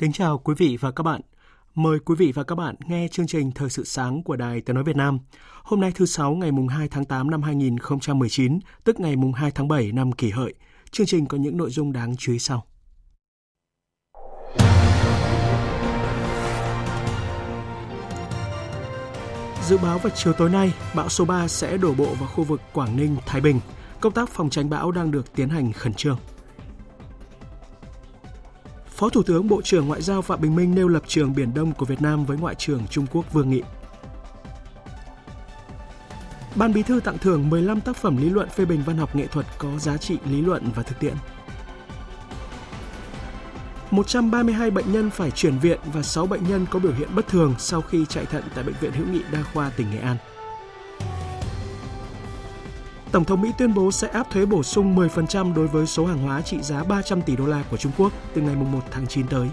Kính chào quý vị và các bạn. Mời quý vị và các bạn nghe chương trình Thời sự sáng của Đài Tiếng Nói Việt Nam. Hôm nay thứ Sáu ngày 2 tháng 8 năm 2019, tức ngày 2 tháng 7 năm kỷ hợi. Chương trình có những nội dung đáng chú ý sau. Dự báo vào chiều tối nay, bão số 3 sẽ đổ bộ vào khu vực Quảng Ninh, Thái Bình. Công tác phòng tránh bão đang được tiến hành khẩn trương. Phó Thủ tướng Bộ trưởng Ngoại giao Phạm Bình Minh nêu lập trường Biển Đông của Việt Nam với Ngoại trưởng Trung Quốc Vương Nghị. Ban Bí thư tặng thưởng 15 tác phẩm lý luận phê bình văn học nghệ thuật có giá trị lý luận và thực tiễn. 132 bệnh nhân phải chuyển viện và 6 bệnh nhân có biểu hiện bất thường sau khi chạy thận tại Bệnh viện Hữu nghị Đa khoa tỉnh Nghệ An. Tổng thống Mỹ tuyên bố sẽ áp thuế bổ sung 10% đối với số hàng hóa trị giá 300 tỷ đô la của Trung Quốc từ ngày 1 tháng 9 tới.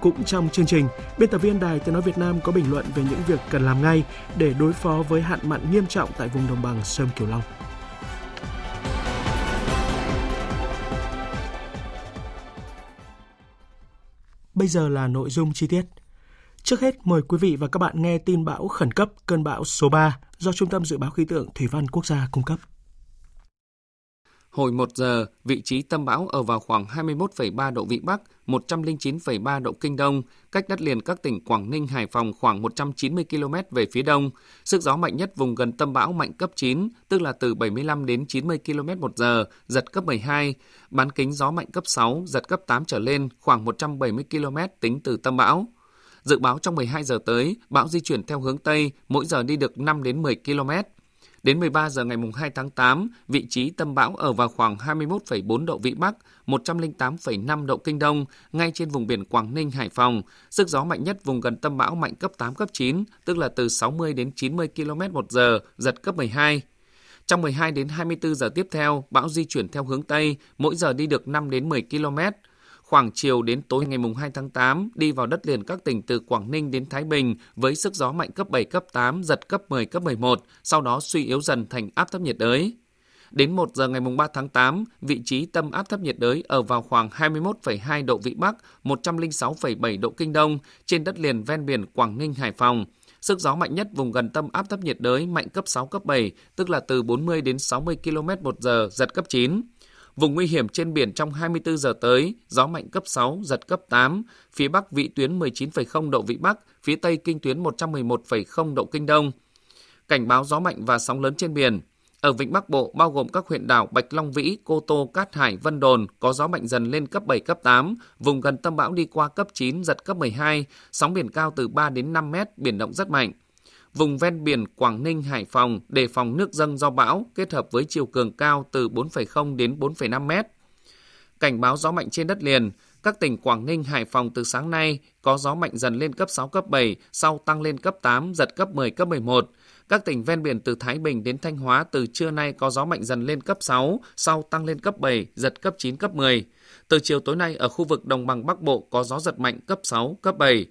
Cũng trong chương trình, biên tập viên Đài Tiếng Nói Việt Nam có bình luận về những việc cần làm ngay để đối phó với hạn mặn nghiêm trọng tại vùng đồng bằng Sông Kiều Long. Bây giờ là nội dung chi tiết. Trước hết, mời quý vị và các bạn nghe tin bão khẩn cấp cơn bão số 3 do Trung tâm Dự báo Khí tượng Thủy văn Quốc gia cung cấp. Hồi 1 giờ, vị trí tâm bão ở vào khoảng 21,3 độ Vĩ Bắc, 109,3 độ Kinh Đông, cách đất liền các tỉnh Quảng Ninh, Hải Phòng khoảng 190 km về phía đông. Sức gió mạnh nhất vùng gần tâm bão mạnh cấp 9, tức là từ 75 đến 90 km một giờ, giật cấp 12. Bán kính gió mạnh cấp 6, giật cấp 8 trở lên, khoảng 170 km tính từ tâm bão. Dự báo trong 12 giờ tới, bão di chuyển theo hướng Tây, mỗi giờ đi được 5 đến 10 km. Đến 13 giờ ngày 2 tháng 8, vị trí tâm bão ở vào khoảng 21,4 độ Vĩ Bắc, 108,5 độ Kinh Đông, ngay trên vùng biển Quảng Ninh, Hải Phòng. Sức gió mạnh nhất vùng gần tâm bão mạnh cấp 8, cấp 9, tức là từ 60 đến 90 km một giờ, giật cấp 12. Trong 12 đến 24 giờ tiếp theo, bão di chuyển theo hướng Tây, mỗi giờ đi được 5 đến 10 km. Khoảng chiều đến tối ngày 2 tháng 8, đi vào đất liền các tỉnh từ Quảng Ninh đến Thái Bình với sức gió mạnh cấp 7, cấp 8, giật cấp 10, cấp 11, sau đó suy yếu dần thành áp thấp nhiệt đới. Đến 1 giờ ngày 3 tháng 8, vị trí tâm áp thấp nhiệt đới ở vào khoảng 21,2 độ Vĩ Bắc, 106,7 độ Kinh Đông trên đất liền ven biển Quảng Ninh, Hải Phòng. Sức gió mạnh nhất vùng gần tâm áp thấp nhiệt đới mạnh cấp 6, cấp 7, tức là từ 40 đến 60 km một giờ, giật cấp 9. Vùng nguy hiểm trên biển trong 24 giờ tới, gió mạnh cấp 6, giật cấp 8, phía Bắc vị tuyến 19,0 độ Vĩ Bắc, phía Tây kinh tuyến 111,0 độ Kinh Đông. Cảnh báo gió mạnh và sóng lớn trên biển. Ở Vịnh Bắc Bộ, bao gồm các huyện đảo Bạch Long Vĩ, Cô Tô, Cát Hải, Vân Đồn, có gió mạnh dần lên cấp 7, cấp 8, vùng gần tâm bão đi qua cấp 9, giật cấp 12, sóng biển cao từ 3 đến 5 mét, biển động rất mạnh. Vùng ven biển Quảng Ninh, Hải Phòng đề phòng nước dâng do bão kết hợp với chiều cường cao từ 4,0 đến 4,5 mét. Cảnh báo gió mạnh trên đất liền, các tỉnh Quảng Ninh, Hải Phòng từ sáng nay có gió mạnh dần lên cấp 6, cấp 7, sau tăng lên cấp 8, giật cấp 10, cấp 11. Các tỉnh ven biển từ Thái Bình đến Thanh Hóa từ trưa nay có gió mạnh dần lên cấp 6, sau tăng lên cấp 7, giật cấp 9, cấp 10. Từ chiều tối nay ở khu vực đồng bằng Bắc Bộ có gió giật mạnh cấp 6, cấp 7.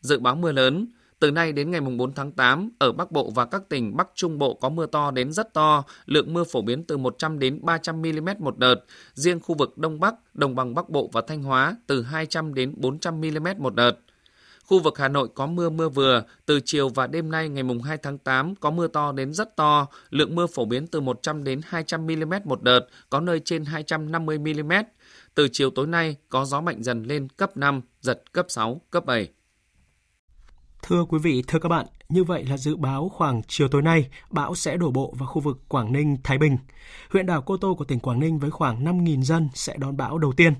Dự báo mưa lớn, từ nay đến ngày 4 tháng 8, ở Bắc Bộ và các tỉnh Bắc Trung Bộ có mưa to đến rất to, lượng mưa phổ biến từ 100 đến 300 mm một đợt. Riêng khu vực Đông Bắc, Đồng bằng Bắc Bộ và Thanh Hóa từ 200 đến 400 mm một đợt. Khu vực Hà Nội có mưa mưa vừa, từ chiều và đêm nay ngày mùng 2 tháng 8 có mưa to đến rất to, lượng mưa phổ biến từ 100 đến 200 mm một đợt, có nơi trên 250 mm. Từ chiều tối nay có gió mạnh dần lên cấp 5, giật cấp 6, cấp 7. Thưa quý vị, thưa các bạn, như vậy là dự báo khoảng chiều tối nay, bão sẽ đổ bộ vào khu vực Quảng Ninh, Thái Bình. Huyện đảo Cô Tô của tỉnh Quảng Ninh với khoảng 5.000 dân sẽ đón bão đầu tiên.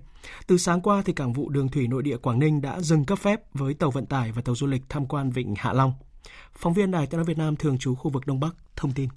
Từ sáng qua thì cảng vụ đường thủy nội địa Quảng Ninh đã dừng cấp phép với tàu vận tải và tàu du lịch tham quan vịnh Hạ Long. Phóng viên Đài Tiếng nói Việt Nam thường trú khu vực Đông Bắc thông tin.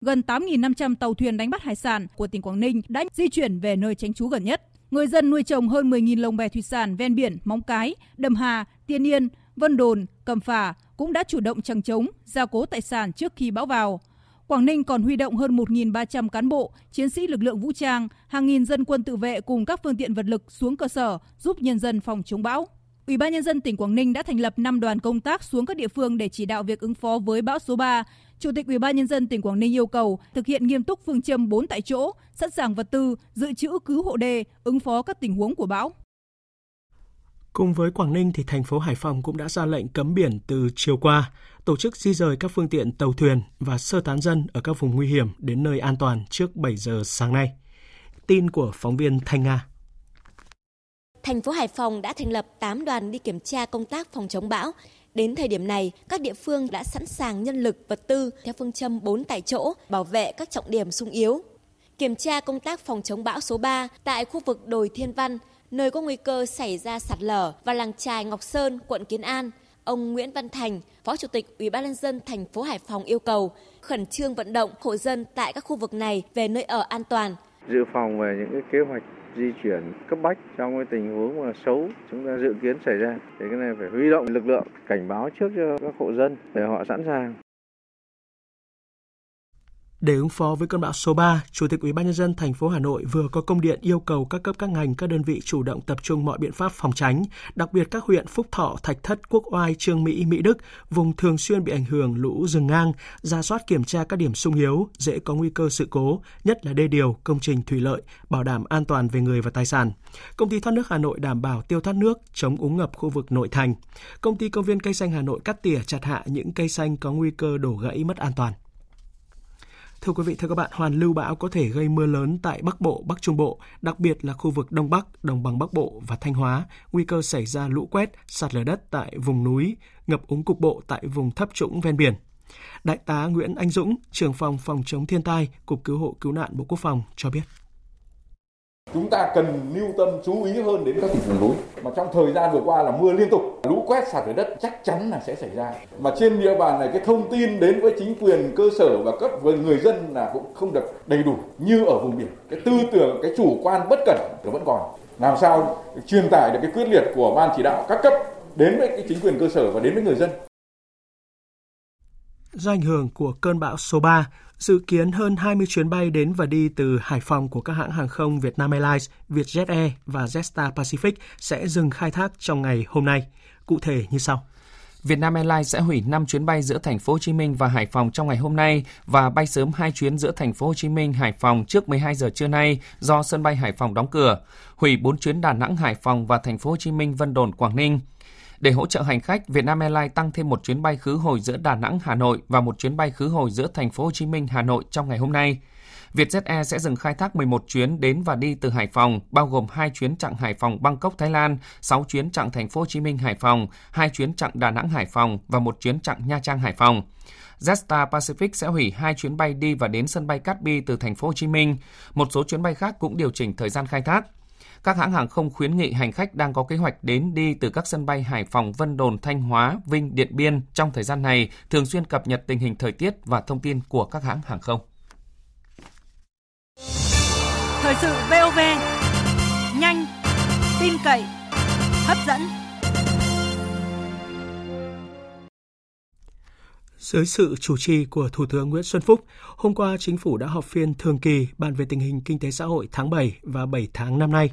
Gần 8.500 tàu thuyền đánh bắt hải sản của tỉnh Quảng Ninh đã di chuyển về nơi tránh trú gần nhất. Người dân nuôi trồng hơn 10.000 lồng bè thủy sản ven biển Móng Cái, Đầm Hà, Tiên Yên, Vân Đồn, Cầm Phả cũng đã chủ động chẳng chống, gia cố tài sản trước khi bão vào. Quảng Ninh còn huy động hơn 1.300 cán bộ, chiến sĩ lực lượng vũ trang, hàng nghìn dân quân tự vệ cùng các phương tiện vật lực xuống cơ sở giúp nhân dân phòng chống bão. Ủy ban nhân dân tỉnh Quảng Ninh đã thành lập 5 đoàn công tác xuống các địa phương để chỉ đạo việc ứng phó với bão số 3. Chủ tịch Ủy ban nhân dân tỉnh Quảng Ninh yêu cầu thực hiện nghiêm túc phương châm 4 tại chỗ, sẵn sàng vật tư, dự trữ cứu hộ đê, ứng phó các tình huống của bão. Cùng với Quảng Ninh thì thành phố Hải Phòng cũng đã ra lệnh cấm biển từ chiều qua, tổ chức di rời các phương tiện tàu thuyền và sơ tán dân ở các vùng nguy hiểm đến nơi an toàn trước 7 giờ sáng nay. Tin của phóng viên Thanh Nga. Thành phố Hải Phòng đã thành lập 8 đoàn đi kiểm tra công tác phòng chống bão. Đến thời điểm này, các địa phương đã sẵn sàng nhân lực, vật tư theo phương châm 4 tại chỗ, bảo vệ các trọng điểm sung yếu. Kiểm tra công tác phòng chống bão số 3 tại khu vực đồi Thiên Văn, nơi có nguy cơ xảy ra sạt lở và làng trài Ngọc Sơn, quận Kiến An. Ông Nguyễn Văn Thành, Phó Chủ tịch Ủy ban nhân dân thành phố Hải Phòng yêu cầu khẩn trương vận động hộ dân tại các khu vực này về nơi ở an toàn. Dự phòng về những cái kế hoạch di chuyển cấp bách trong cái tình huống mà xấu chúng ta dự kiến xảy ra thì cái này phải huy động lực lượng cảnh báo trước cho các hộ dân để họ sẵn sàng để ứng phó với cơn bão số 3, Chủ tịch Ủy ban nhân dân thành phố Hà Nội vừa có công điện yêu cầu các cấp các ngành các đơn vị chủ động tập trung mọi biện pháp phòng tránh, đặc biệt các huyện Phúc Thọ, Thạch Thất, Quốc Oai, Trương Mỹ, Mỹ Đức, vùng thường xuyên bị ảnh hưởng lũ rừng ngang, ra soát kiểm tra các điểm sung yếu, dễ có nguy cơ sự cố, nhất là đê điều, công trình thủy lợi, bảo đảm an toàn về người và tài sản. Công ty thoát nước Hà Nội đảm bảo tiêu thoát nước, chống úng ngập khu vực nội thành. Công ty công viên cây xanh Hà Nội cắt tỉa chặt hạ những cây xanh có nguy cơ đổ gãy mất an toàn. Thưa quý vị, thưa các bạn, hoàn lưu bão có thể gây mưa lớn tại Bắc Bộ, Bắc Trung Bộ, đặc biệt là khu vực Đông Bắc, Đồng bằng Bắc Bộ và Thanh Hóa, nguy cơ xảy ra lũ quét, sạt lở đất tại vùng núi, ngập úng cục bộ tại vùng thấp trũng ven biển. Đại tá Nguyễn Anh Dũng, trưởng phòng phòng chống thiên tai, Cục Cứu hộ Cứu nạn Bộ Quốc phòng cho biết. Chúng ta cần lưu tâm chú ý hơn đến các tỉnh vùng núi. Mà trong thời gian vừa qua là mưa liên tục, lũ quét sạt lở đất chắc chắn là sẽ xảy ra. Mà trên địa bàn này cái thông tin đến với chính quyền cơ sở và cấp với người dân là cũng không được đầy đủ như ở vùng biển. Cái tư tưởng, cái chủ quan bất cẩn nó vẫn còn. Làm sao truyền tải được cái quyết liệt của ban chỉ đạo các cấp đến với cái chính quyền cơ sở và đến với người dân. Do ảnh hưởng của cơn bão số 3, Dự kiến hơn 20 chuyến bay đến và đi từ Hải Phòng của các hãng hàng không Vietnam Airlines, Vietjet Air và Jetstar Pacific sẽ dừng khai thác trong ngày hôm nay. Cụ thể như sau. Vietnam Airlines sẽ hủy 5 chuyến bay giữa thành phố Hồ Chí Minh và Hải Phòng trong ngày hôm nay và bay sớm 2 chuyến giữa thành phố Hồ Chí Minh Hải Phòng trước 12 giờ trưa nay do sân bay Hải Phòng đóng cửa, hủy 4 chuyến Đà Nẵng Hải Phòng và thành phố Hồ Chí Minh Vân Đồn Quảng Ninh. Để hỗ trợ hành khách, Vietnam Airlines tăng thêm một chuyến bay khứ hồi giữa Đà Nẵng Hà Nội và một chuyến bay khứ hồi giữa thành phố Hồ Chí Minh Hà Nội trong ngày hôm nay. Vietjet Air sẽ dừng khai thác 11 chuyến đến và đi từ Hải Phòng, bao gồm 2 chuyến chặng Hải Phòng Bangkok Thái Lan, 6 chuyến chặng thành phố Hồ Chí Minh Hải Phòng, 2 chuyến chặng Đà Nẵng Hải Phòng và một chuyến chặng Nha Trang Hải Phòng. Jetstar Pacific sẽ hủy hai chuyến bay đi và đến sân bay Cát Bi từ thành phố Hồ Chí Minh. Một số chuyến bay khác cũng điều chỉnh thời gian khai thác. Các hãng hàng không khuyến nghị hành khách đang có kế hoạch đến đi từ các sân bay Hải Phòng, Vân Đồn, Thanh Hóa, Vinh, Điện Biên trong thời gian này thường xuyên cập nhật tình hình thời tiết và thông tin của các hãng hàng không. Thời sự VOV, nhanh, tin cậy, hấp dẫn. Dưới sự chủ trì của Thủ tướng Nguyễn Xuân Phúc, hôm qua chính phủ đã họp phiên thường kỳ bàn về tình hình kinh tế xã hội tháng 7 và 7 tháng năm nay.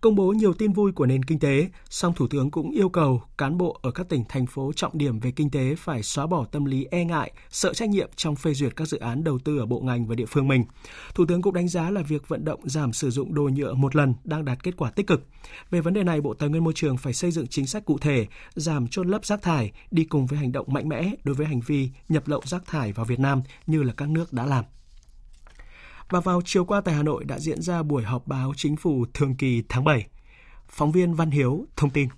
Công bố nhiều tin vui của nền kinh tế, song Thủ tướng cũng yêu cầu cán bộ ở các tỉnh, thành phố trọng điểm về kinh tế phải xóa bỏ tâm lý e ngại, sợ trách nhiệm trong phê duyệt các dự án đầu tư ở bộ ngành và địa phương mình. Thủ tướng cũng đánh giá là việc vận động giảm sử dụng đồ nhựa một lần đang đạt kết quả tích cực. Về vấn đề này, Bộ Tài nguyên Môi trường phải xây dựng chính sách cụ thể, giảm chôn lấp rác thải đi cùng với hành động mạnh mẽ đối với hành vi nhập lậu rác thải vào Việt Nam như là các nước đã làm. Và vào chiều qua tại Hà Nội đã diễn ra buổi họp báo chính phủ thường kỳ tháng 7. Phóng viên Văn Hiếu thông tin.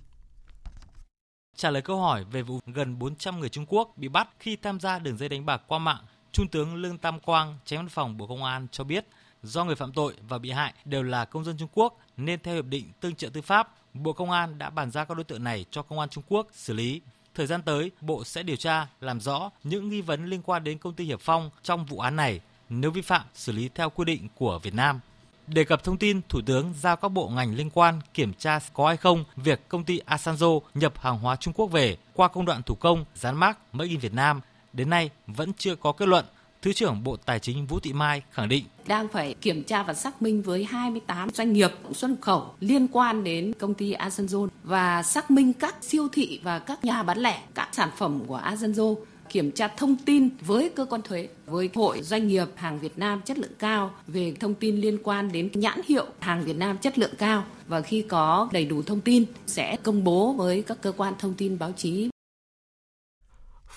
Trả lời câu hỏi về vụ gần 400 người Trung Quốc bị bắt khi tham gia đường dây đánh bạc qua mạng, Trung tướng Lương Tam Quang, tránh văn phòng Bộ Công an cho biết, do người phạm tội và bị hại đều là công dân Trung Quốc nên theo hiệp định tương trợ tư pháp, Bộ Công an đã bàn giao các đối tượng này cho Công an Trung Quốc xử lý. Thời gian tới, Bộ sẽ điều tra, làm rõ những nghi vấn liên quan đến công ty Hiệp Phong trong vụ án này, nếu vi phạm xử lý theo quy định của Việt Nam. Đề cập thông tin, Thủ tướng giao các bộ ngành liên quan kiểm tra có hay không việc công ty Asanzo nhập hàng hóa Trung Quốc về qua công đoạn thủ công dán mác Made in Việt Nam. Đến nay vẫn chưa có kết luận. Thứ trưởng Bộ Tài chính Vũ Thị Mai khẳng định. Đang phải kiểm tra và xác minh với 28 doanh nghiệp xuất khẩu liên quan đến công ty Asanzo và xác minh các siêu thị và các nhà bán lẻ các sản phẩm của Asanzo kiểm tra thông tin với cơ quan thuế, với hội doanh nghiệp hàng Việt Nam chất lượng cao về thông tin liên quan đến nhãn hiệu hàng Việt Nam chất lượng cao. Và khi có đầy đủ thông tin sẽ công bố với các cơ quan thông tin báo chí.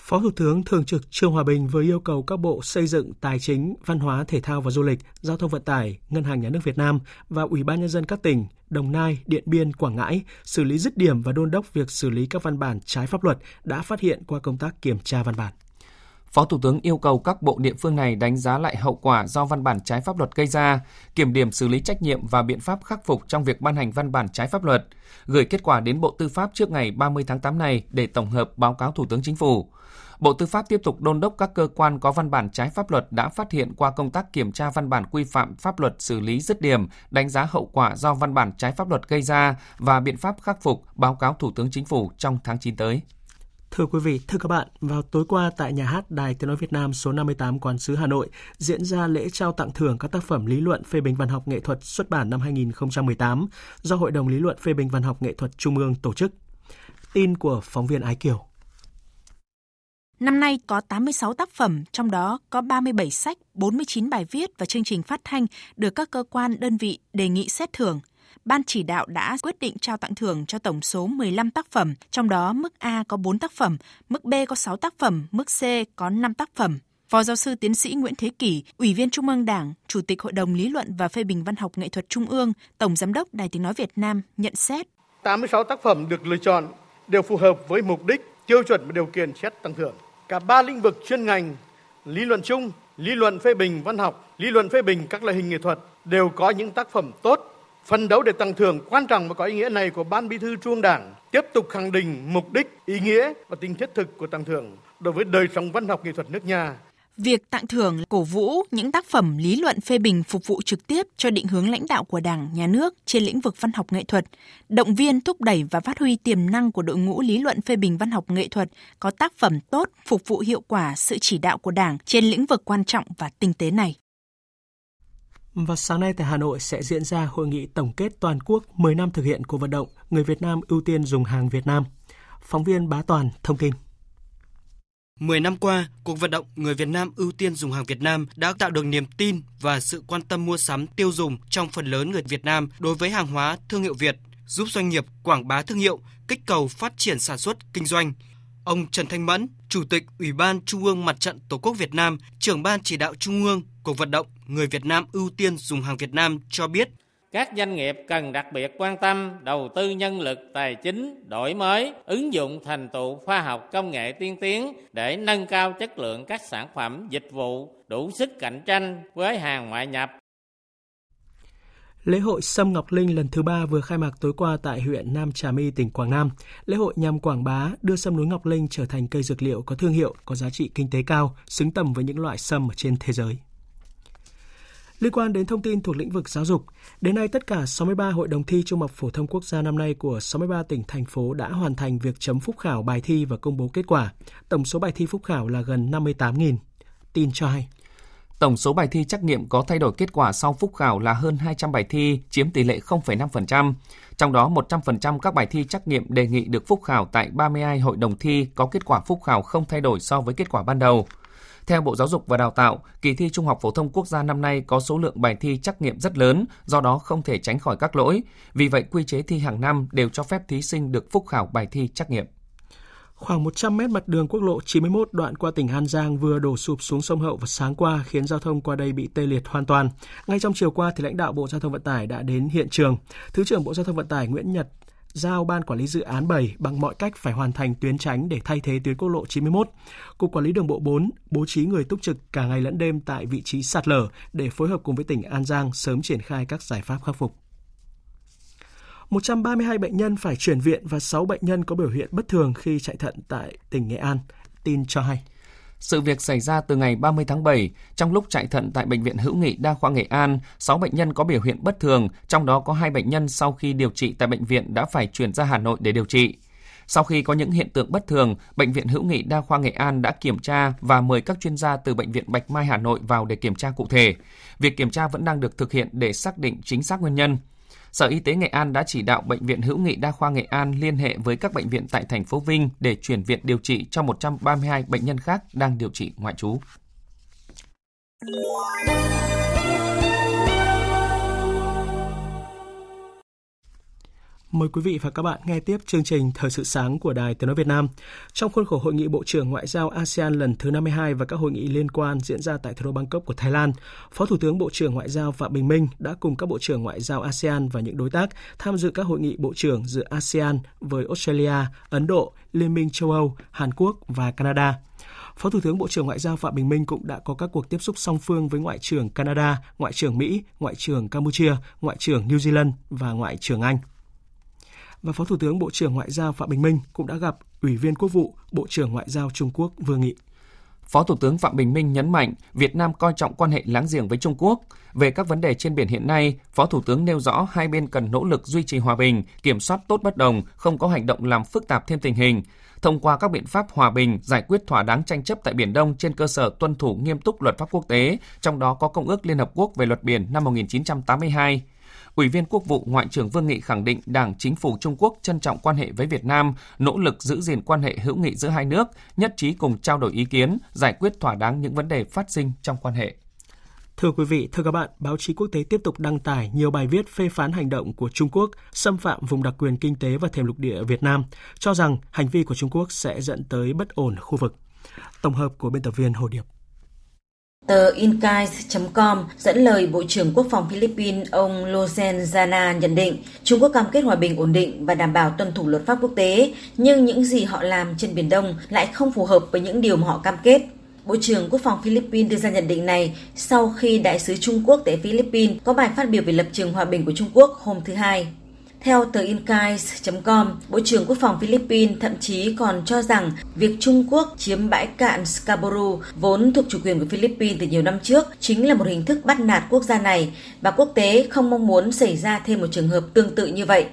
Phó Thủ tướng Thường trực Trương Hòa Bình vừa yêu cầu các bộ xây dựng, tài chính, văn hóa, thể thao và du lịch, giao thông vận tải, Ngân hàng Nhà nước Việt Nam và Ủy ban Nhân dân các tỉnh Đồng Nai, Điện Biên, Quảng Ngãi xử lý dứt điểm và đôn đốc việc xử lý các văn bản trái pháp luật đã phát hiện qua công tác kiểm tra văn bản. Phó Thủ tướng yêu cầu các bộ địa phương này đánh giá lại hậu quả do văn bản trái pháp luật gây ra, kiểm điểm xử lý trách nhiệm và biện pháp khắc phục trong việc ban hành văn bản trái pháp luật, gửi kết quả đến Bộ Tư pháp trước ngày 30 tháng 8 này để tổng hợp báo cáo Thủ tướng Chính phủ. Bộ Tư pháp tiếp tục đôn đốc các cơ quan có văn bản trái pháp luật đã phát hiện qua công tác kiểm tra văn bản quy phạm pháp luật xử lý dứt điểm, đánh giá hậu quả do văn bản trái pháp luật gây ra và biện pháp khắc phục báo cáo Thủ tướng Chính phủ trong tháng 9 tới. Thưa quý vị, thưa các bạn, vào tối qua tại nhà hát Đài Tiếng Nói Việt Nam số 58 Quán sứ Hà Nội diễn ra lễ trao tặng thưởng các tác phẩm lý luận phê bình văn học nghệ thuật xuất bản năm 2018 do Hội đồng Lý luận phê bình văn học nghệ thuật Trung ương tổ chức. Tin của phóng viên Ái Kiều. Năm nay có 86 tác phẩm, trong đó có 37 sách, 49 bài viết và chương trình phát thanh được các cơ quan, đơn vị đề nghị xét thưởng. Ban chỉ đạo đã quyết định trao tặng thưởng cho tổng số 15 tác phẩm, trong đó mức A có 4 tác phẩm, mức B có 6 tác phẩm, mức C có 5 tác phẩm. Phó giáo sư tiến sĩ Nguyễn Thế Kỷ, Ủy viên Trung ương Đảng, Chủ tịch Hội đồng Lý luận và Phê bình Văn học Nghệ thuật Trung ương, Tổng Giám đốc Đài Tiếng Nói Việt Nam nhận xét. 86 tác phẩm được lựa chọn đều phù hợp với mục đích, tiêu chuẩn và điều kiện xét tặng thưởng. Cả ba lĩnh vực chuyên ngành, lý luận chung, lý luận phê bình văn học, lý luận phê bình các loại hình nghệ thuật đều có những tác phẩm tốt. Phần đấu để tặng thưởng quan trọng và có ý nghĩa này của Ban Bí thư Trung Đảng tiếp tục khẳng định mục đích, ý nghĩa và tính thiết thực của tặng thưởng đối với đời sống văn học nghệ thuật nước nhà Việc tặng thưởng cổ vũ những tác phẩm lý luận phê bình phục vụ trực tiếp cho định hướng lãnh đạo của Đảng, Nhà nước trên lĩnh vực văn học nghệ thuật, động viên thúc đẩy và phát huy tiềm năng của đội ngũ lý luận phê bình văn học nghệ thuật có tác phẩm tốt phục vụ hiệu quả sự chỉ đạo của Đảng trên lĩnh vực quan trọng và tinh tế này. Và sáng nay tại Hà Nội sẽ diễn ra hội nghị tổng kết toàn quốc 10 năm thực hiện cuộc vận động Người Việt Nam ưu tiên dùng hàng Việt Nam. Phóng viên Bá Toàn thông tin. 10 năm qua, cuộc vận động người Việt Nam ưu tiên dùng hàng Việt Nam đã tạo được niềm tin và sự quan tâm mua sắm tiêu dùng trong phần lớn người Việt Nam đối với hàng hóa thương hiệu Việt, giúp doanh nghiệp quảng bá thương hiệu, kích cầu phát triển sản xuất, kinh doanh. Ông Trần Thanh Mẫn, Chủ tịch Ủy ban Trung ương Mặt trận Tổ quốc Việt Nam, trưởng ban chỉ đạo Trung ương cuộc vận động người Việt Nam ưu tiên dùng hàng Việt Nam cho biết các doanh nghiệp cần đặc biệt quan tâm đầu tư nhân lực tài chính đổi mới ứng dụng thành tựu khoa học công nghệ tiên tiến để nâng cao chất lượng các sản phẩm dịch vụ đủ sức cạnh tranh với hàng ngoại nhập Lễ hội Sâm Ngọc Linh lần thứ ba vừa khai mạc tối qua tại huyện Nam Trà My, tỉnh Quảng Nam. Lễ hội nhằm quảng bá, đưa sâm núi Ngọc Linh trở thành cây dược liệu có thương hiệu, có giá trị kinh tế cao, xứng tầm với những loại sâm ở trên thế giới. Liên quan đến thông tin thuộc lĩnh vực giáo dục, đến nay tất cả 63 hội đồng thi Trung học phổ thông quốc gia năm nay của 63 tỉnh thành phố đã hoàn thành việc chấm phúc khảo bài thi và công bố kết quả. Tổng số bài thi phúc khảo là gần 58.000. Tin cho hay. Tổng số bài thi trắc nghiệm có thay đổi kết quả sau phúc khảo là hơn 200 bài thi, chiếm tỷ lệ 0,5%. Trong đó 100% các bài thi trắc nghiệm đề nghị được phúc khảo tại 32 hội đồng thi có kết quả phúc khảo không thay đổi so với kết quả ban đầu. Theo Bộ Giáo dục và Đào tạo, kỳ thi Trung học phổ thông quốc gia năm nay có số lượng bài thi trắc nghiệm rất lớn, do đó không thể tránh khỏi các lỗi. Vì vậy, quy chế thi hàng năm đều cho phép thí sinh được phúc khảo bài thi trắc nghiệm. Khoảng 100 mét mặt đường quốc lộ 91 đoạn qua tỉnh An Giang vừa đổ sụp xuống sông Hậu vào sáng qua khiến giao thông qua đây bị tê liệt hoàn toàn. Ngay trong chiều qua thì lãnh đạo Bộ Giao thông Vận tải đã đến hiện trường. Thứ trưởng Bộ Giao thông Vận tải Nguyễn Nhật giao Ban Quản lý Dự án 7 bằng mọi cách phải hoàn thành tuyến tránh để thay thế tuyến quốc lộ 91. Cục Quản lý Đường bộ 4 bố trí người túc trực cả ngày lẫn đêm tại vị trí sạt lở để phối hợp cùng với tỉnh An Giang sớm triển khai các giải pháp khắc phục. 132 bệnh nhân phải chuyển viện và 6 bệnh nhân có biểu hiện bất thường khi chạy thận tại tỉnh Nghệ An. Tin cho hay. Sự việc xảy ra từ ngày 30 tháng 7, trong lúc chạy thận tại Bệnh viện Hữu nghị Đa khoa Nghệ An, 6 bệnh nhân có biểu hiện bất thường, trong đó có 2 bệnh nhân sau khi điều trị tại bệnh viện đã phải chuyển ra Hà Nội để điều trị. Sau khi có những hiện tượng bất thường, Bệnh viện Hữu nghị Đa khoa Nghệ An đã kiểm tra và mời các chuyên gia từ Bệnh viện Bạch Mai Hà Nội vào để kiểm tra cụ thể. Việc kiểm tra vẫn đang được thực hiện để xác định chính xác nguyên nhân. Sở Y tế Nghệ An đã chỉ đạo Bệnh viện Hữu nghị Đa khoa Nghệ An liên hệ với các bệnh viện tại thành phố Vinh để chuyển viện điều trị cho 132 bệnh nhân khác đang điều trị ngoại trú. Mời quý vị và các bạn nghe tiếp chương trình Thời sự sáng của Đài Tiếng Nói Việt Nam. Trong khuôn khổ Hội nghị Bộ trưởng Ngoại giao ASEAN lần thứ 52 và các hội nghị liên quan diễn ra tại thủ đô Bangkok của Thái Lan, Phó Thủ tướng Bộ trưởng Ngoại giao Phạm Bình Minh đã cùng các Bộ trưởng Ngoại giao ASEAN và những đối tác tham dự các hội nghị Bộ trưởng giữa ASEAN với Australia, Ấn Độ, Liên minh châu Âu, Hàn Quốc và Canada. Phó Thủ tướng Bộ trưởng Ngoại giao Phạm Bình Minh cũng đã có các cuộc tiếp xúc song phương với Ngoại trưởng Canada, Ngoại trưởng Mỹ, Ngoại trưởng Campuchia, Ngoại trưởng New Zealand và Ngoại trưởng Anh và Phó Thủ tướng Bộ trưởng Ngoại giao Phạm Bình Minh cũng đã gặp Ủy viên Quốc vụ Bộ trưởng Ngoại giao Trung Quốc Vương Nghị. Phó Thủ tướng Phạm Bình Minh nhấn mạnh Việt Nam coi trọng quan hệ láng giềng với Trung Quốc. Về các vấn đề trên biển hiện nay, Phó Thủ tướng nêu rõ hai bên cần nỗ lực duy trì hòa bình, kiểm soát tốt bất đồng, không có hành động làm phức tạp thêm tình hình. Thông qua các biện pháp hòa bình, giải quyết thỏa đáng tranh chấp tại Biển Đông trên cơ sở tuân thủ nghiêm túc luật pháp quốc tế, trong đó có Công ước Liên Hợp Quốc về luật biển năm 1982. Ủy viên Quốc vụ Ngoại trưởng Vương Nghị khẳng định Đảng, Chính phủ Trung Quốc trân trọng quan hệ với Việt Nam, nỗ lực giữ gìn quan hệ hữu nghị giữa hai nước, nhất trí cùng trao đổi ý kiến, giải quyết thỏa đáng những vấn đề phát sinh trong quan hệ. Thưa quý vị, thưa các bạn, báo chí quốc tế tiếp tục đăng tải nhiều bài viết phê phán hành động của Trung Quốc xâm phạm vùng đặc quyền kinh tế và thềm lục địa Việt Nam, cho rằng hành vi của Trung Quốc sẽ dẫn tới bất ổn khu vực. Tổng hợp của biên tập viên Hồ Điệp. Tờ Incais.com dẫn lời Bộ trưởng Quốc phòng Philippines ông Lozen Zana nhận định Trung Quốc cam kết hòa bình ổn định và đảm bảo tuân thủ luật pháp quốc tế, nhưng những gì họ làm trên Biển Đông lại không phù hợp với những điều mà họ cam kết. Bộ trưởng Quốc phòng Philippines đưa ra nhận định này sau khi Đại sứ Trung Quốc tại Philippines có bài phát biểu về lập trường hòa bình của Trung Quốc hôm thứ Hai. Theo tờ Incais.com, Bộ trưởng Quốc phòng Philippines thậm chí còn cho rằng việc Trung Quốc chiếm bãi cạn Scarborough vốn thuộc chủ quyền của Philippines từ nhiều năm trước chính là một hình thức bắt nạt quốc gia này và quốc tế không mong muốn xảy ra thêm một trường hợp tương tự như vậy.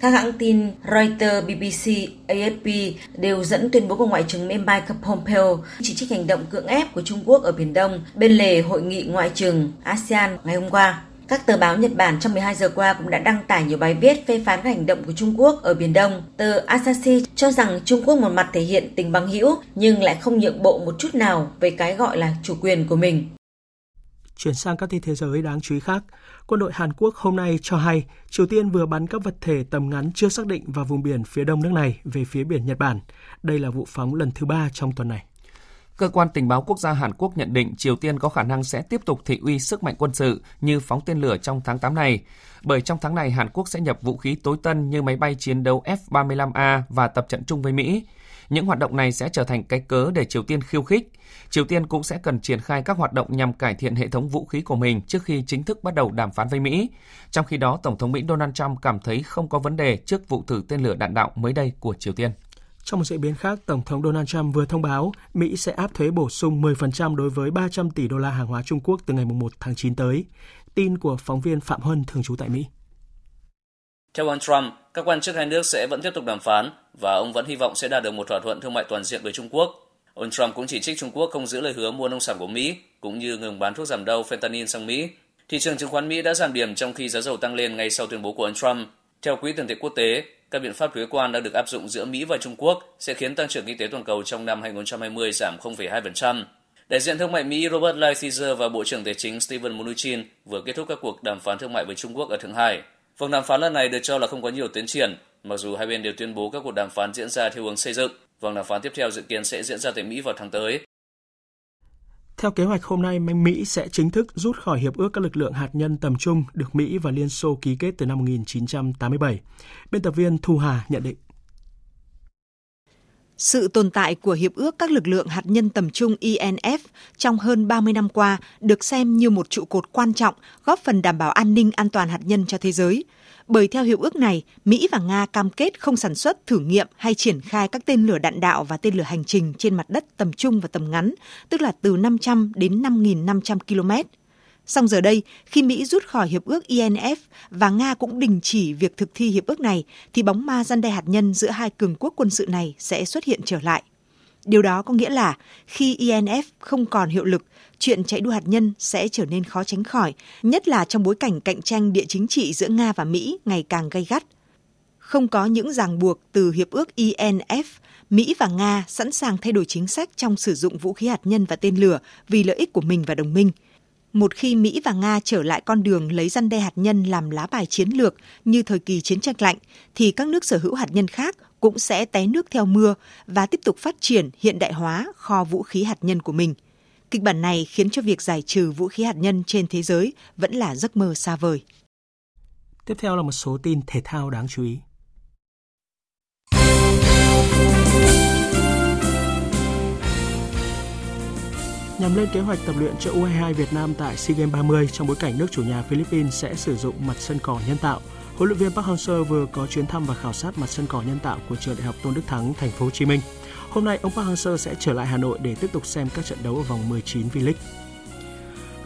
Các hãng tin Reuters, BBC, AFP đều dẫn tuyên bố của Ngoại trưởng Mỹ Mike Pompeo chỉ trích hành động cưỡng ép của Trung Quốc ở Biển Đông bên lề hội nghị ngoại trưởng ASEAN ngày hôm qua. Các tờ báo Nhật Bản trong 12 giờ qua cũng đã đăng tải nhiều bài viết phê phán các hành động của Trung Quốc ở Biển Đông. Tờ Asahi cho rằng Trung Quốc một mặt thể hiện tình bằng hữu nhưng lại không nhượng bộ một chút nào về cái gọi là chủ quyền của mình. Chuyển sang các tin thế giới đáng chú ý khác, quân đội Hàn Quốc hôm nay cho hay Triều Tiên vừa bắn các vật thể tầm ngắn chưa xác định vào vùng biển phía đông nước này về phía biển Nhật Bản. Đây là vụ phóng lần thứ ba trong tuần này. Cơ quan tình báo quốc gia Hàn Quốc nhận định Triều Tiên có khả năng sẽ tiếp tục thị uy sức mạnh quân sự như phóng tên lửa trong tháng 8 này. Bởi trong tháng này Hàn Quốc sẽ nhập vũ khí tối tân như máy bay chiến đấu F-35A và tập trận chung với Mỹ. Những hoạt động này sẽ trở thành cái cớ để Triều Tiên khiêu khích. Triều Tiên cũng sẽ cần triển khai các hoạt động nhằm cải thiện hệ thống vũ khí của mình trước khi chính thức bắt đầu đàm phán với Mỹ. Trong khi đó, Tổng thống Mỹ Donald Trump cảm thấy không có vấn đề trước vụ thử tên lửa đạn đạo mới đây của Triều Tiên. Trong một diễn biến khác, Tổng thống Donald Trump vừa thông báo Mỹ sẽ áp thuế bổ sung 10% đối với 300 tỷ đô la hàng hóa Trung Quốc từ ngày 1 tháng 9 tới. Tin của phóng viên Phạm Huân thường trú tại Mỹ. Theo ông Trump, các quan chức hai nước sẽ vẫn tiếp tục đàm phán và ông vẫn hy vọng sẽ đạt được một thỏa thuận thương mại toàn diện với Trung Quốc. Ông Trump cũng chỉ trích Trung Quốc không giữ lời hứa mua nông sản của Mỹ, cũng như ngừng bán thuốc giảm đau fentanyl sang Mỹ. Thị trường chứng khoán Mỹ đã giảm điểm trong khi giá dầu tăng lên ngay sau tuyên bố của ông Trump. Theo Quỹ tiền tệ quốc tế, các biện pháp thuế quan đang được áp dụng giữa Mỹ và Trung Quốc sẽ khiến tăng trưởng kinh tế toàn cầu trong năm 2020 giảm 0,2%. Đại diện thương mại Mỹ Robert Lighthizer và Bộ trưởng Tài chính Steven Mnuchin vừa kết thúc các cuộc đàm phán thương mại với Trung Quốc ở Thượng Hải. Vòng đàm phán lần này được cho là không có nhiều tiến triển, mặc dù hai bên đều tuyên bố các cuộc đàm phán diễn ra theo hướng xây dựng. Vòng đàm phán tiếp theo dự kiến sẽ diễn ra tại Mỹ vào tháng tới. Theo kế hoạch hôm nay, Mỹ sẽ chính thức rút khỏi Hiệp ước các lực lượng hạt nhân tầm trung được Mỹ và Liên Xô ký kết từ năm 1987. Biên tập viên Thu Hà nhận định. Sự tồn tại của Hiệp ước các lực lượng hạt nhân tầm trung INF trong hơn 30 năm qua được xem như một trụ cột quan trọng góp phần đảm bảo an ninh an toàn hạt nhân cho thế giới. Bởi theo hiệp ước này, Mỹ và Nga cam kết không sản xuất, thử nghiệm hay triển khai các tên lửa đạn đạo và tên lửa hành trình trên mặt đất tầm trung và tầm ngắn, tức là từ 500 đến 5.500 km. Song giờ đây, khi Mỹ rút khỏi hiệp ước INF và Nga cũng đình chỉ việc thực thi hiệp ước này, thì bóng ma gian đe hạt nhân giữa hai cường quốc quân sự này sẽ xuất hiện trở lại. Điều đó có nghĩa là khi INF không còn hiệu lực, chuyện chạy đua hạt nhân sẽ trở nên khó tránh khỏi, nhất là trong bối cảnh cạnh tranh địa chính trị giữa Nga và Mỹ ngày càng gay gắt. Không có những ràng buộc từ hiệp ước INF, Mỹ và Nga sẵn sàng thay đổi chính sách trong sử dụng vũ khí hạt nhân và tên lửa vì lợi ích của mình và đồng minh – một khi Mỹ và Nga trở lại con đường lấy răn đe hạt nhân làm lá bài chiến lược như thời kỳ chiến tranh lạnh, thì các nước sở hữu hạt nhân khác cũng sẽ té nước theo mưa và tiếp tục phát triển hiện đại hóa kho vũ khí hạt nhân của mình. Kịch bản này khiến cho việc giải trừ vũ khí hạt nhân trên thế giới vẫn là giấc mơ xa vời. Tiếp theo là một số tin thể thao đáng chú ý. nhằm lên kế hoạch tập luyện cho U22 Việt Nam tại SEA Games 30 trong bối cảnh nước chủ nhà Philippines sẽ sử dụng mặt sân cỏ nhân tạo. Huấn luyện viên Park Hang-seo vừa có chuyến thăm và khảo sát mặt sân cỏ nhân tạo của trường Đại học Tôn Đức Thắng, thành phố Hồ Chí Minh. Hôm nay, ông Park Hang-seo sẽ trở lại Hà Nội để tiếp tục xem các trận đấu ở vòng 19 V-League.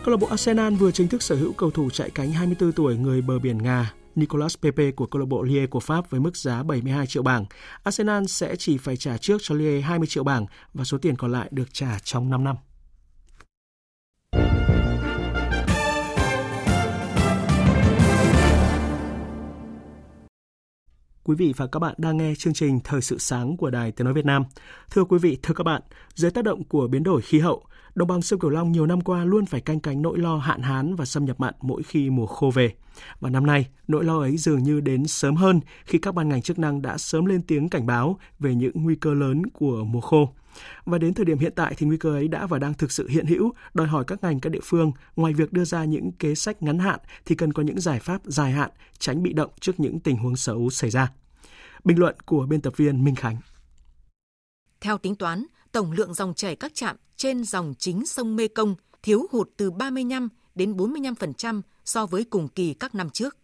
Câu lạc bộ Arsenal vừa chính thức sở hữu cầu thủ chạy cánh 24 tuổi người bờ biển Nga Nicolas Pepe của câu lạc bộ Lille của Pháp với mức giá 72 triệu bảng. Arsenal sẽ chỉ phải trả trước cho Lille 20 triệu bảng và số tiền còn lại được trả trong 5 năm. Quý vị và các bạn đang nghe chương trình Thời sự sáng của Đài Tiếng Nói Việt Nam. Thưa quý vị, thưa các bạn, dưới tác động của biến đổi khí hậu, đồng bằng sông Cửu Long nhiều năm qua luôn phải canh cánh nỗi lo hạn hán và xâm nhập mặn mỗi khi mùa khô về. Và năm nay, nỗi lo ấy dường như đến sớm hơn khi các ban ngành chức năng đã sớm lên tiếng cảnh báo về những nguy cơ lớn của mùa khô. Và đến thời điểm hiện tại thì nguy cơ ấy đã và đang thực sự hiện hữu, đòi hỏi các ngành các địa phương ngoài việc đưa ra những kế sách ngắn hạn thì cần có những giải pháp dài hạn, tránh bị động trước những tình huống xấu xảy ra. Bình luận của biên tập viên Minh Khánh. Theo tính toán, tổng lượng dòng chảy các trạm trên dòng chính sông Mê Công thiếu hụt từ 35 đến 45% so với cùng kỳ các năm trước.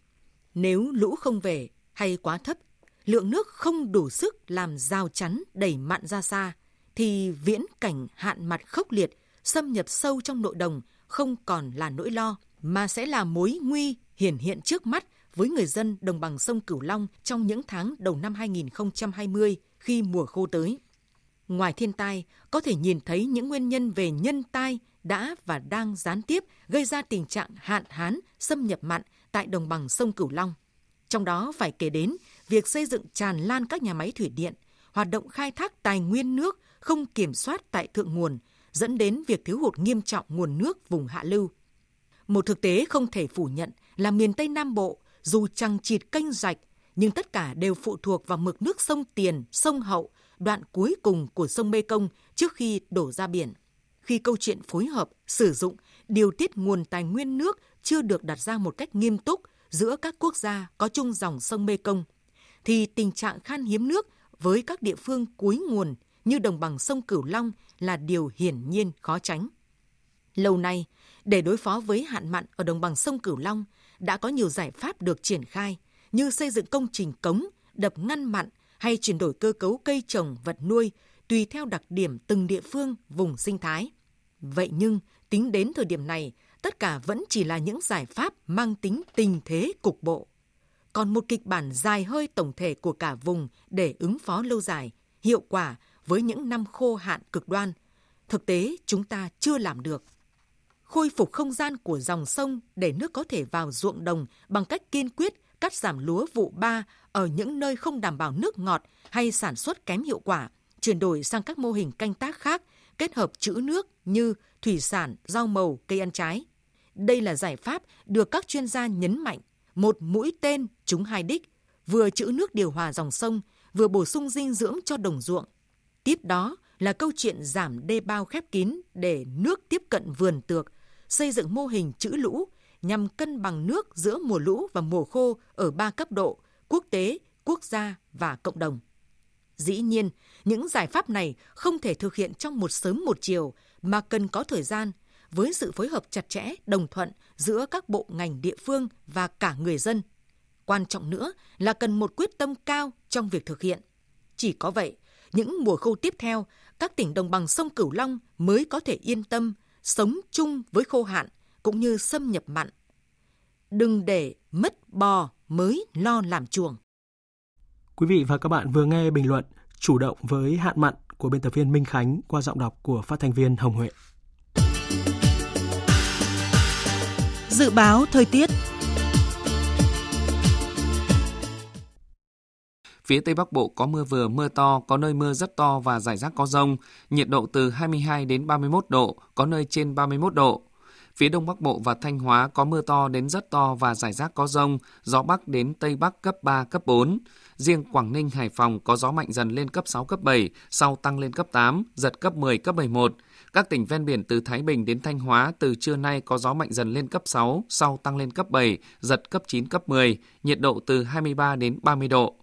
Nếu lũ không về hay quá thấp, lượng nước không đủ sức làm rào chắn đẩy mặn ra xa, thì viễn cảnh hạn mặt khốc liệt xâm nhập sâu trong nội đồng không còn là nỗi lo, mà sẽ là mối nguy hiển hiện trước mắt với người dân đồng bằng sông Cửu Long trong những tháng đầu năm 2020 khi mùa khô tới. Ngoài thiên tai, có thể nhìn thấy những nguyên nhân về nhân tai đã và đang gián tiếp gây ra tình trạng hạn hán, xâm nhập mặn tại đồng bằng sông Cửu Long. Trong đó phải kể đến việc xây dựng tràn lan các nhà máy thủy điện, hoạt động khai thác tài nguyên nước không kiểm soát tại thượng nguồn, dẫn đến việc thiếu hụt nghiêm trọng nguồn nước vùng hạ lưu. Một thực tế không thể phủ nhận là miền Tây Nam Bộ, dù chẳng chịt kênh rạch, nhưng tất cả đều phụ thuộc vào mực nước sông Tiền, sông Hậu, đoạn cuối cùng của sông Mê Công trước khi đổ ra biển. Khi câu chuyện phối hợp, sử dụng, điều tiết nguồn tài nguyên nước chưa được đặt ra một cách nghiêm túc giữa các quốc gia có chung dòng sông Mê Công, thì tình trạng khan hiếm nước với các địa phương cuối nguồn như đồng bằng sông Cửu Long là điều hiển nhiên khó tránh. Lâu nay, để đối phó với hạn mặn ở đồng bằng sông Cửu Long, đã có nhiều giải pháp được triển khai như xây dựng công trình cống, đập ngăn mặn hay chuyển đổi cơ cấu cây trồng, vật nuôi tùy theo đặc điểm từng địa phương, vùng sinh thái. Vậy nhưng, tính đến thời điểm này, tất cả vẫn chỉ là những giải pháp mang tính tình thế cục bộ. Còn một kịch bản dài hơi tổng thể của cả vùng để ứng phó lâu dài, hiệu quả với những năm khô hạn cực đoan, thực tế chúng ta chưa làm được. Khôi phục không gian của dòng sông để nước có thể vào ruộng đồng bằng cách kiên quyết cắt giảm lúa vụ ba ở những nơi không đảm bảo nước ngọt hay sản xuất kém hiệu quả, chuyển đổi sang các mô hình canh tác khác kết hợp trữ nước như thủy sản, rau màu, cây ăn trái. Đây là giải pháp được các chuyên gia nhấn mạnh, một mũi tên trúng hai đích, vừa trữ nước điều hòa dòng sông, vừa bổ sung dinh dưỡng cho đồng ruộng. Tiếp đó là câu chuyện giảm đê bao khép kín để nước tiếp cận vườn tược, xây dựng mô hình chữ lũ nhằm cân bằng nước giữa mùa lũ và mùa khô ở ba cấp độ quốc tế, quốc gia và cộng đồng. Dĩ nhiên, những giải pháp này không thể thực hiện trong một sớm một chiều mà cần có thời gian với sự phối hợp chặt chẽ, đồng thuận giữa các bộ ngành địa phương và cả người dân. Quan trọng nữa là cần một quyết tâm cao trong việc thực hiện. Chỉ có vậy, những mùa khô tiếp theo, các tỉnh đồng bằng sông Cửu Long mới có thể yên tâm sống chung với khô hạn cũng như xâm nhập mặn. Đừng để mất bò mới lo làm chuồng. Quý vị và các bạn vừa nghe bình luận chủ động với hạn mặn của biên tập viên Minh Khánh qua giọng đọc của phát thanh viên Hồng Huệ. Dự báo thời tiết Phía Tây Bắc Bộ có mưa vừa, mưa to, có nơi mưa rất to và rải rác có rông, nhiệt độ từ 22 đến 31 độ, có nơi trên 31 độ. Phía Đông Bắc Bộ và Thanh Hóa có mưa to đến rất to và rải rác có rông, gió Bắc đến Tây Bắc cấp 3, cấp 4. Riêng Quảng Ninh, Hải Phòng có gió mạnh dần lên cấp 6, cấp 7, sau tăng lên cấp 8, giật cấp 10, cấp 11. Các tỉnh ven biển từ Thái Bình đến Thanh Hóa từ trưa nay có gió mạnh dần lên cấp 6, sau tăng lên cấp 7, giật cấp 9, cấp 10, nhiệt độ từ 23 đến 30 độ.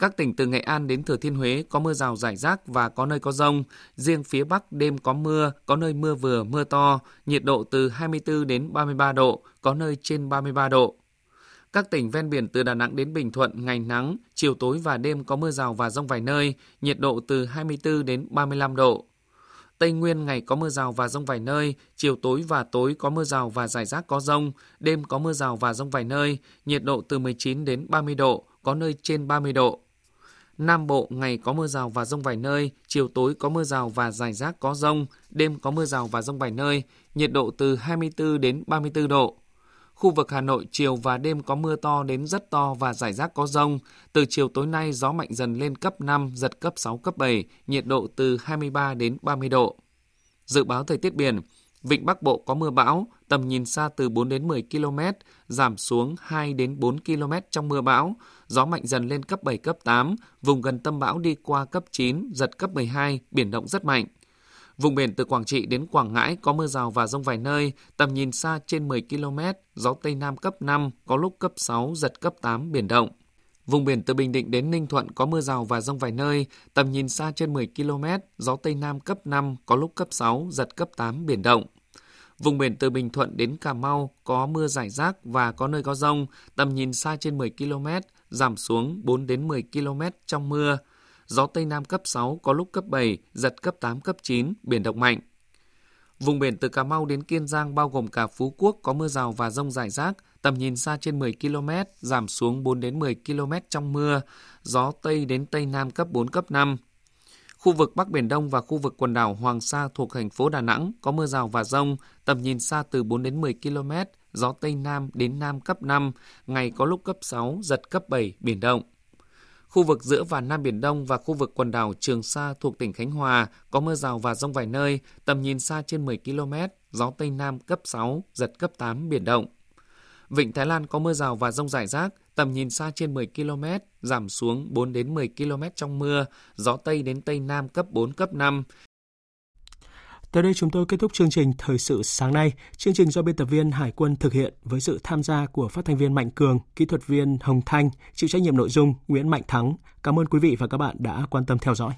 Các tỉnh từ Nghệ An đến Thừa Thiên Huế có mưa rào rải rác và có nơi có rông. Riêng phía Bắc đêm có mưa, có nơi mưa vừa, mưa to, nhiệt độ từ 24 đến 33 độ, có nơi trên 33 độ. Các tỉnh ven biển từ Đà Nẵng đến Bình Thuận ngày nắng, chiều tối và đêm có mưa rào và rông vài nơi, nhiệt độ từ 24 đến 35 độ. Tây Nguyên ngày có mưa rào và rông vài nơi, chiều tối và tối có mưa rào và rải rác có rông, đêm có mưa rào và rông vài nơi, nhiệt độ từ 19 đến 30 độ, có nơi trên 30 độ. Nam Bộ ngày có mưa rào và rông vài nơi, chiều tối có mưa rào và rải rác có rông, đêm có mưa rào và rông vài nơi, nhiệt độ từ 24 đến 34 độ. Khu vực Hà Nội chiều và đêm có mưa to đến rất to và rải rác có rông. Từ chiều tối nay gió mạnh dần lên cấp 5, giật cấp 6, cấp 7, nhiệt độ từ 23 đến 30 độ. Dự báo thời tiết biển, Vịnh Bắc Bộ có mưa bão, tầm nhìn xa từ 4 đến 10 km, giảm xuống 2 đến 4 km trong mưa bão, gió mạnh dần lên cấp 7, cấp 8, vùng gần tâm bão đi qua cấp 9, giật cấp 12, biển động rất mạnh. Vùng biển từ Quảng Trị đến Quảng Ngãi có mưa rào và rông vài nơi, tầm nhìn xa trên 10 km, gió Tây Nam cấp 5, có lúc cấp 6, giật cấp 8, biển động. Vùng biển từ Bình Định đến Ninh Thuận có mưa rào và rông vài nơi, tầm nhìn xa trên 10 km, gió Tây Nam cấp 5, có lúc cấp 6, giật cấp 8, biển động. Vùng biển từ Bình Thuận đến Cà Mau có mưa rải rác và có nơi có rông, tầm nhìn xa trên 10 km, giảm xuống 4 đến 10 km trong mưa. Gió Tây Nam cấp 6, có lúc cấp 7, giật cấp 8, cấp 9, biển động mạnh. Vùng biển từ Cà Mau đến Kiên Giang bao gồm cả Phú Quốc có mưa rào và rông rải rác, tầm nhìn xa trên 10 km, giảm xuống 4 đến 10 km trong mưa, gió Tây đến Tây Nam cấp 4, cấp 5. Khu vực Bắc Biển Đông và khu vực quần đảo Hoàng Sa thuộc thành phố Đà Nẵng có mưa rào và rông, tầm nhìn xa từ 4 đến 10 km, gió Tây Nam đến Nam cấp 5, ngày có lúc cấp 6, giật cấp 7, biển động. Khu vực giữa và Nam Biển Đông và khu vực quần đảo Trường Sa thuộc tỉnh Khánh Hòa có mưa rào và rông vài nơi, tầm nhìn xa trên 10 km, gió Tây Nam cấp 6, giật cấp 8, biển động. Vịnh Thái Lan có mưa rào và rông rải rác, tầm nhìn xa trên 10 km, giảm xuống 4 đến 10 km trong mưa, gió Tây đến Tây Nam cấp 4, cấp 5. Tới đây chúng tôi kết thúc chương trình Thời sự sáng nay. Chương trình do biên tập viên Hải quân thực hiện với sự tham gia của phát thanh viên Mạnh Cường, kỹ thuật viên Hồng Thanh, chịu trách nhiệm nội dung Nguyễn Mạnh Thắng. Cảm ơn quý vị và các bạn đã quan tâm theo dõi.